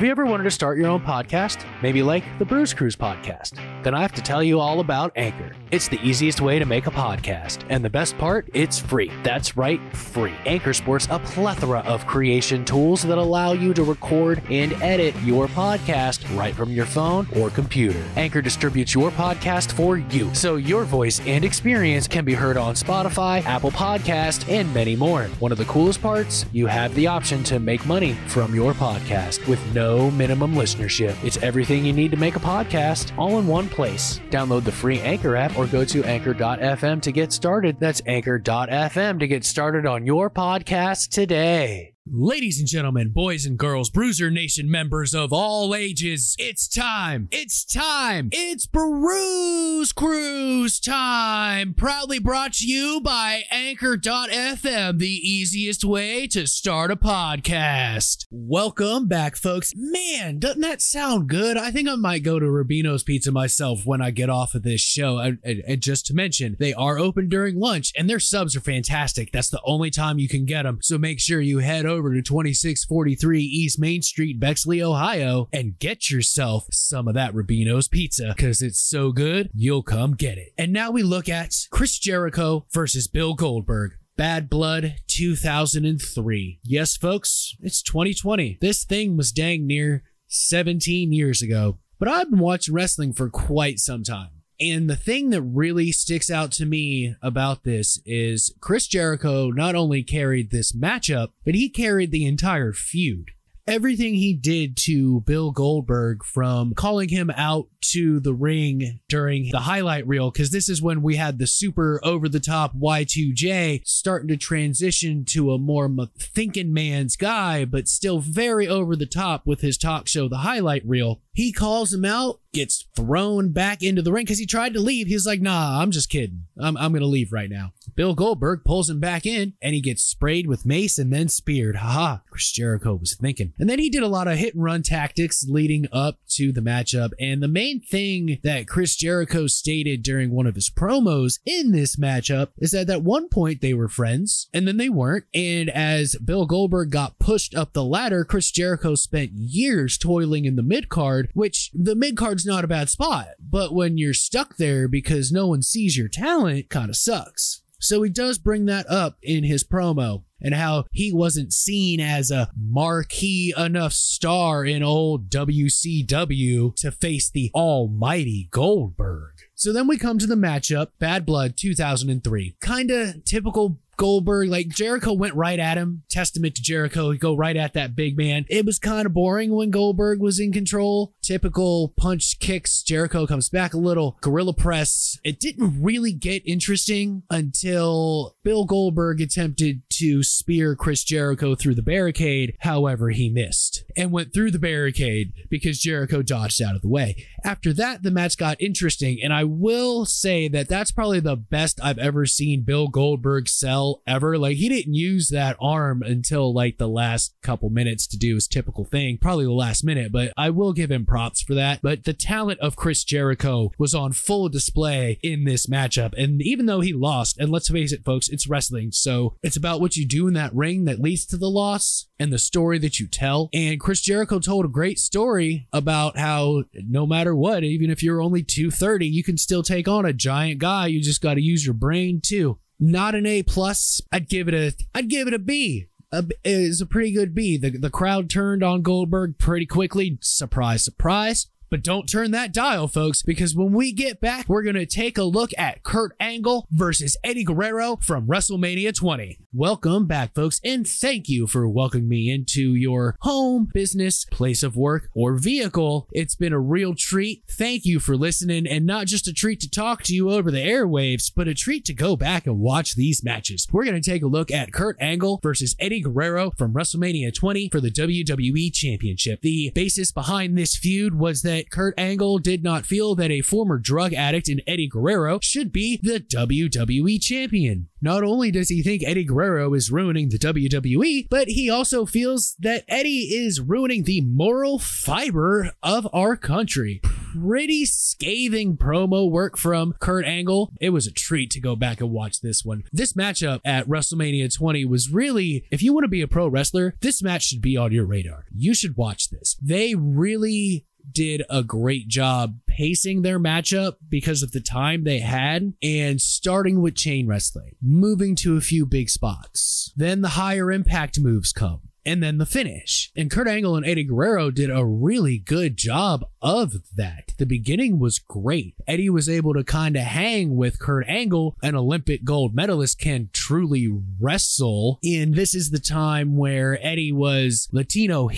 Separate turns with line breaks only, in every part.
Have you ever wanted to start your own podcast? Maybe like the Bruze Cruze podcast? Then I have to tell you all about Anchor. It's the easiest way to make a podcast. And the best part, it's free. That's right, free. Anchor sports a plethora of creation tools that allow you to record and edit your podcast right from your phone or computer. Anchor distributes your podcast for you, so your voice and experience can be heard on Spotify, Apple Podcast, and many more. One of the coolest parts, you have the option to make money from your podcast with no minimum listenership. It's everything you need to make a podcast all in one place. Download the free Anchor app or go to anchor.fm to get started. That's anchor.fm to get started on your podcast today.
Ladies and gentlemen, boys and girls, Bruiser Nation members of all ages, it's time. It's time. It's Bruze Cruze time. Proudly brought to you by Anchor.fm, the easiest way to start a podcast. Welcome back, folks. Man, doesn't that sound good? I think I might go to Rubino's Pizza myself when I get off of this show. And, just to mention, they are open during lunch and their subs are fantastic. That's the only time you can get them. So make sure you head over to 2643 East Main Street, Bexley, Ohio, and get yourself some of that Rubino's pizza because it's so good, you'll come get it. And now we look at Chris Jericho versus Bill Goldberg. Bad Blood 2003. Yes, folks, it's 2020. This thing was dang near 17 years ago, but I've been watching wrestling for quite some time. And the thing that really sticks out to me about this is Chris Jericho not only carried this matchup, but he carried the entire feud. Everything he did to Bill Goldberg from calling him out to the ring during the highlight reel, because this is when we had the super over the top Y2J starting to transition to a more thinking man's guy, but still very over the top with his talk show, The Highlight Reel. He calls him out, gets thrown back into the ring because he tried to leave. He's like, nah, I'm just kidding. I'm, I'm going to leave right now. Bill Goldberg pulls him back in and he gets sprayed with mace and then speared. Haha, Chris Jericho was thinking. And then he did a lot of hit and run tactics leading up to the matchup. And the main thing that Chris Jericho stated during one of his promos in this matchup is that at one point they were friends and then they weren't. And as Bill Goldberg got pushed up the ladder, Chris Jericho spent years toiling in the mid card, which the mid card's not a bad spot. But when you're stuck there because no one sees your talent, kind of sucks. So he does bring that up in his promo and how he wasn't seen as a marquee enough star in old WCW to face the almighty Goldberg. So then we come to the matchup, Bad Blood 2003. Kinda typical Goldberg, like Jericho went right at him. Testament to Jericho, he go right at that big man. It was kind of boring when Goldberg was in control. Typical punch kicks. Jericho comes back a little. Gorilla press. It didn't really get interesting until Bill Goldberg attempted to spear Chris Jericho through the barricade. However, he missed and went through the barricade because Jericho dodged out of the way. After that, the match got interesting, and I will say that that's probably the best I've ever seen Bill Goldberg sell ever. Like, he didn't use that arm until like the last couple minutes to do his typical thing, probably the last minute, but I will give him props for that. But the talent of Chris Jericho was on full display in this matchup. And even though he lost, and let's face it, folks, it's wrestling. So it's about what you do in that ring that leads to the loss and the story that you tell. And Chris Jericho told a great story about how no matter what, even if you're only 230, you can still take on a giant guy. You just got to use your brain too. Not an A plus. I'd give it a I'd give it a B. A, is a pretty good B. The the crowd turned on Goldberg pretty quickly. Surprise, surprise. But don't turn that dial, folks, because when we get back, we're going to take a look at Kurt Angle versus Eddie Guerrero from WrestleMania 20. Welcome back, folks, and thank you for welcoming me into your home, business, place of work, or vehicle. It's been a real treat. Thank you for listening, and not just a treat to talk to you over the airwaves, but a treat to go back and watch these matches. We're going to take a look at Kurt Angle versus Eddie Guerrero from WrestleMania 20 for the WWE Championship. The basis behind this feud was that Kurt Angle did not feel that a former drug addict in Eddie Guerrero should be the WWE Champion. Not only does he think Eddie Guerrero is ruining the WWE, but he also feels that Eddie is ruining the moral fiber of our country. pretty scathing promo work from Kurt Angle. It was a treat to go back and watch this one. This matchup at WrestleMania 20 was really, if you want to be a pro wrestler, this match should be on your radar. You should watch this. They really did a great job pacing their matchup because of the time they had and starting with chain wrestling, moving to a few big spots. Then the higher impact moves come and then the finish. And Kurt Angle and Eddie Guerrero did a really good job of that. The beginning was great. Eddie was able to kind of hang with Kurt Angle, an Olympic gold medalist can truly wrestle. And this is the time where Eddie was Latino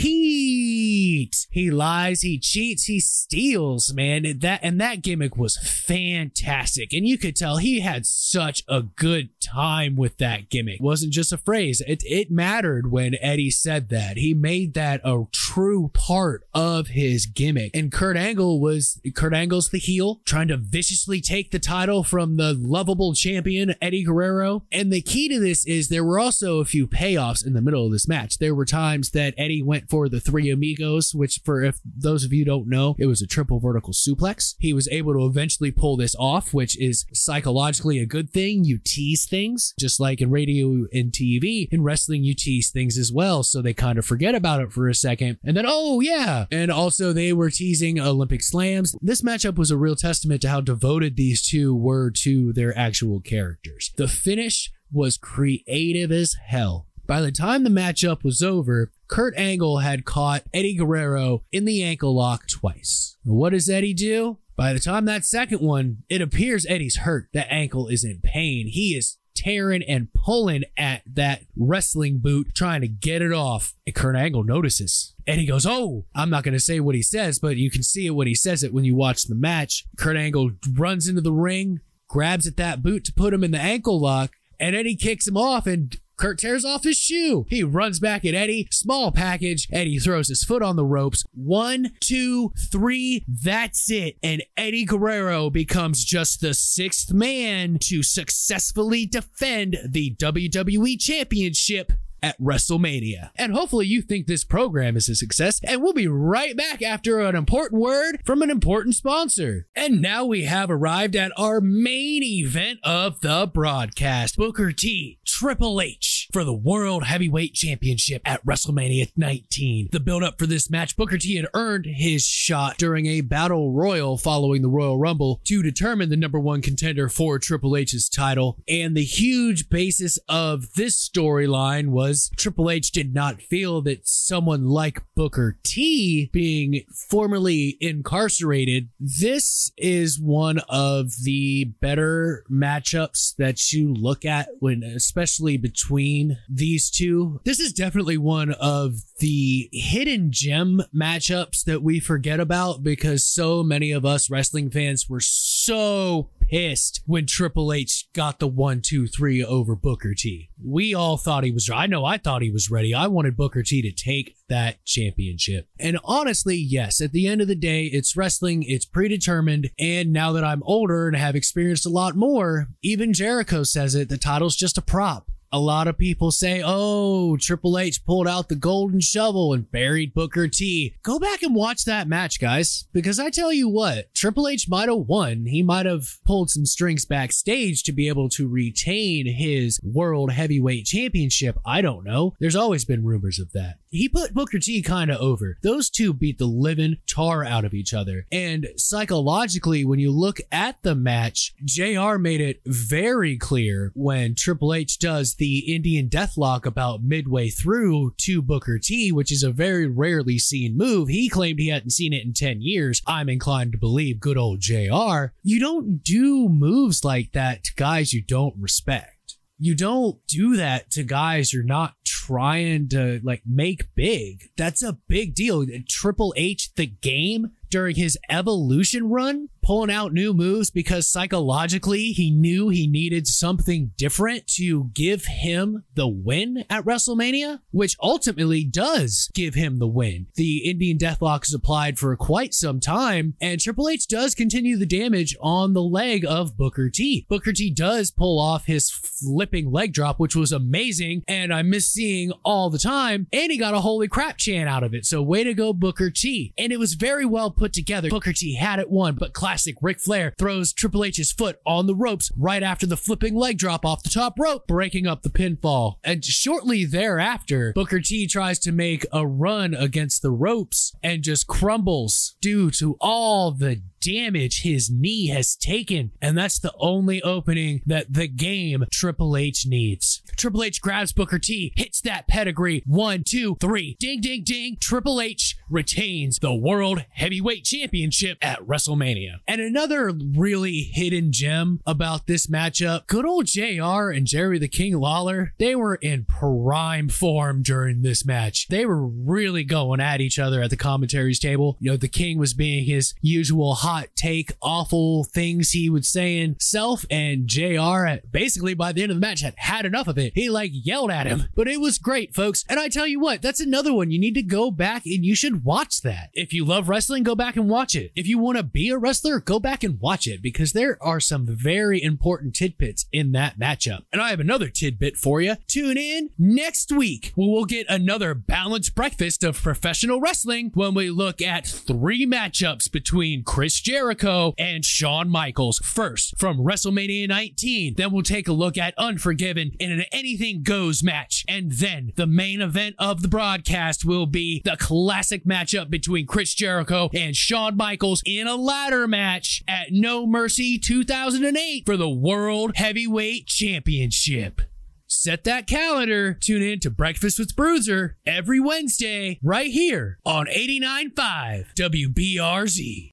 He lies, he cheats, he steals, man. And that and that gimmick was fantastic. And you could tell he had such a good time with that gimmick. It wasn't just a phrase. It it mattered when Eddie said that. He made that a true part of his gimmick. And Kurt Angle was Kurt Angle's the heel, trying to viciously take the title from the lovable champion Eddie Guerrero. And the key to this is there were also a few payoffs in the middle of this match. There were times that Eddie went for the three amigos, which for if those of you don't know, it was a triple vertical suplex. He was able to eventually pull this off, which is psychologically a good thing. You tease things, just like in radio and TV. In wrestling, you tease things as well. So they kind of forget about it for a second. And then, oh, yeah. And also, they were teasing Olympic slams. This matchup was a real testament to how devoted these two were to their actual characters. The finish was creative as hell. By the time the matchup was over, Kurt Angle had caught Eddie Guerrero in the ankle lock twice. What does Eddie do? By the time that second one, it appears Eddie's hurt. That ankle is in pain. He is tearing and pulling at that wrestling boot, trying to get it off. And Kurt Angle notices. And he goes, Oh, I'm not going to say what he says, but you can see it when he says it when you watch the match. Kurt Angle runs into the ring, grabs at that boot to put him in the ankle lock, and Eddie kicks him off and Kurt tears off his shoe. He runs back at Eddie. Small package. Eddie throws his foot on the ropes. One, two, three. That's it. And Eddie Guerrero becomes just the sixth man to successfully defend the WWE Championship at WrestleMania. And hopefully you think this program is a success, and we'll be right back after an important word from an important sponsor. And now we have arrived at our main event of the broadcast Booker T, Triple H for the World Heavyweight Championship at WrestleMania 19. The build up for this match, Booker T had earned his shot during a battle royal following the Royal Rumble to determine the number one contender for Triple H's title. And the huge basis of this storyline was Triple H did not feel that someone like Booker T being formerly incarcerated, this is one of the better matchups that you look at when, especially between these two. This is definitely one of the hidden gem matchups that we forget about because so many of us wrestling fans were so pissed when Triple H got the one, two, three over Booker T. We all thought he was. I know I thought he was ready. I wanted Booker T to take that championship. And honestly, yes, at the end of the day, it's wrestling, it's predetermined. And now that I'm older and have experienced a lot more, even Jericho says it the title's just a prop a lot of people say, oh, Triple H pulled out the golden shovel and buried Booker T. Go back and watch that match, guys, because I tell you what, Triple H might have won. He might have pulled some strings backstage to be able to retain his World Heavyweight Championship. I don't know. There's always been rumors of that. He put Booker T kind of over. Those two beat the living tar out of each other. And psychologically, when you look at the match, JR made it very clear when Triple H does the Indian Deathlock about midway through to Booker T, which is a very rarely seen move. He claimed he hadn't seen it in 10 years. I'm inclined to believe good old JR. You don't do moves like that to guys you don't respect. You don't do that to guys you're not trying to like make big. That's a big deal. Triple H, the game during his evolution run, pulling out new moves because psychologically he knew he needed something different to give him the win at WrestleMania, which ultimately does give him the win. The Indian Deathlock is applied for quite some time, and Triple H does continue the damage on the leg of Booker T. Booker T does pull off his flipping leg drop, which was amazing, and I miss seeing all the time, and he got a holy crap chant out of it. So way to go, Booker T. And it was very well put put together. Booker T had it won, but classic Ric Flair throws Triple H's foot on the ropes right after the flipping leg drop off the top rope, breaking up the pinfall. And shortly thereafter, Booker T tries to make a run against the ropes and just crumbles due to all the damage his knee has taken. And that's the only opening that the game Triple H needs. Triple H grabs Booker T, hits that pedigree. One, two, three. Ding, ding, ding. Triple H retains the World Heavyweight Championship at WrestleMania. And another really hidden gem about this matchup good old JR and Jerry the King Lawler, they were in prime form during this match. They were really going at each other at the commentaries table. You know, the King was being his usual hot take, awful things he would say in self, and JR, basically by the end of the match, had had enough of it. He like yelled at him, but it was great, folks. And I tell you what, that's another one. You need to go back and you should watch that. If you love wrestling, go back and watch it. If you want to be a wrestler, go back and watch it because there are some very important tidbits in that matchup. And I have another tidbit for you. Tune in next week where we'll get another balanced breakfast of professional wrestling when we look at three matchups between Chris Jericho and Shawn Michaels. First, from WrestleMania 19. Then we'll take a look at Unforgiven in an Anything Goes match. And then the main event of the broadcast will be the classic matchup between Chris Jericho and Shawn Michaels in a ladder match at No Mercy 2008 for the World Heavyweight Championship. Set that calendar. Tune in to Breakfast with Bruiser every Wednesday right here on 89.5 WBRZ.